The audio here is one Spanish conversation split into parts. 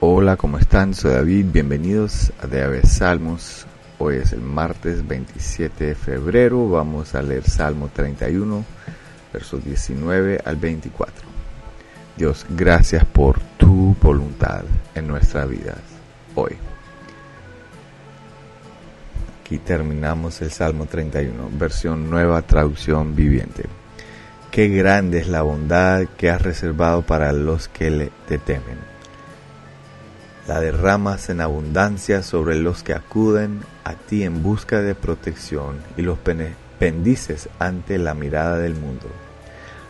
Hola, ¿cómo están? Soy David, bienvenidos a De Salmos. Hoy es el martes 27 de febrero, vamos a leer Salmo 31, versos 19 al 24. Dios, gracias por tu voluntad en nuestras vidas hoy. Aquí terminamos el Salmo 31, versión nueva traducción viviente. Qué grande es la bondad que has reservado para los que le, te temen la derramas en abundancia sobre los que acuden a ti en busca de protección y los bendices ante la mirada del mundo.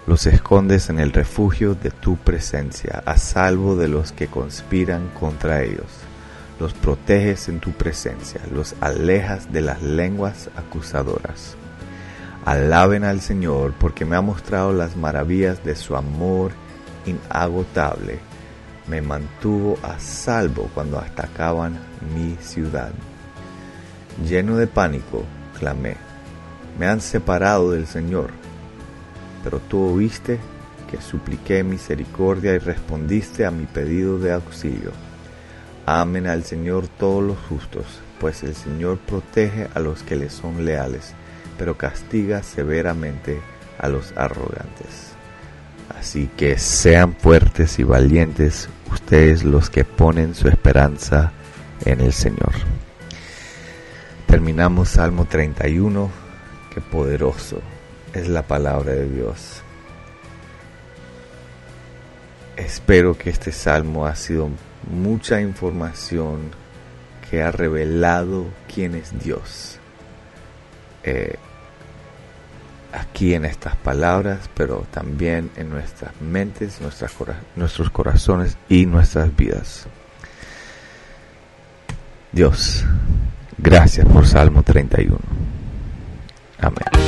Los escondes en el refugio de tu presencia, a salvo de los que conspiran contra ellos. Los proteges en tu presencia, los alejas de las lenguas acusadoras. Alaben al Señor porque me ha mostrado las maravillas de su amor inagotable me mantuvo a salvo cuando atacaban mi ciudad. Lleno de pánico, clamé, me han separado del Señor, pero tú oíste que supliqué misericordia y respondiste a mi pedido de auxilio. Amen al Señor todos los justos, pues el Señor protege a los que le son leales, pero castiga severamente a los arrogantes. Así que sean fuertes y valientes ustedes los que ponen su esperanza en el Señor. Terminamos Salmo 31, que poderoso es la palabra de Dios. Espero que este salmo ha sido mucha información que ha revelado quién es Dios. Eh, aquí en estas palabras, pero también en nuestras mentes, nuestras, nuestros corazones y nuestras vidas. Dios, gracias por Salmo 31. Amén.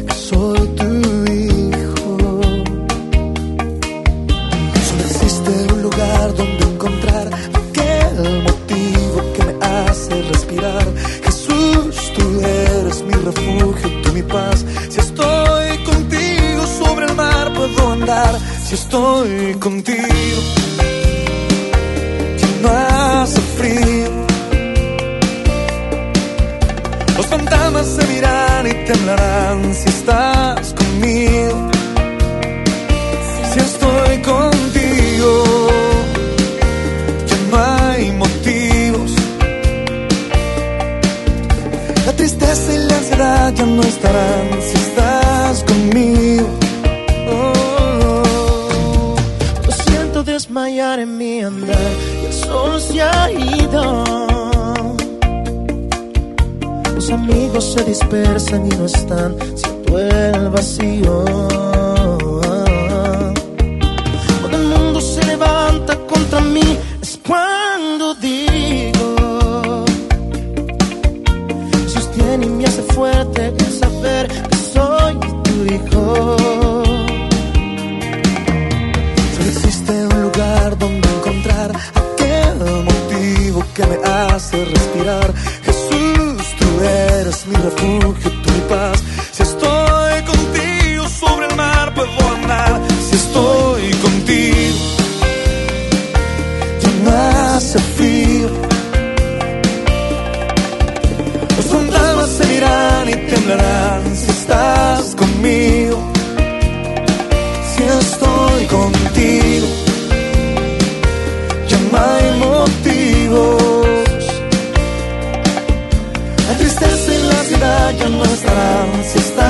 contigo. no hace frío. Los fantasmas se miran y temblarán si estás sol se ha ido. Los amigos se dispersan y no están, siento el vacío. Respirar. Jesús, tú eres mi refugio, tu paz. Si estoy contigo sobre el mar, puedo andar. Si estoy ya no estarán si está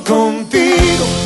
contigo.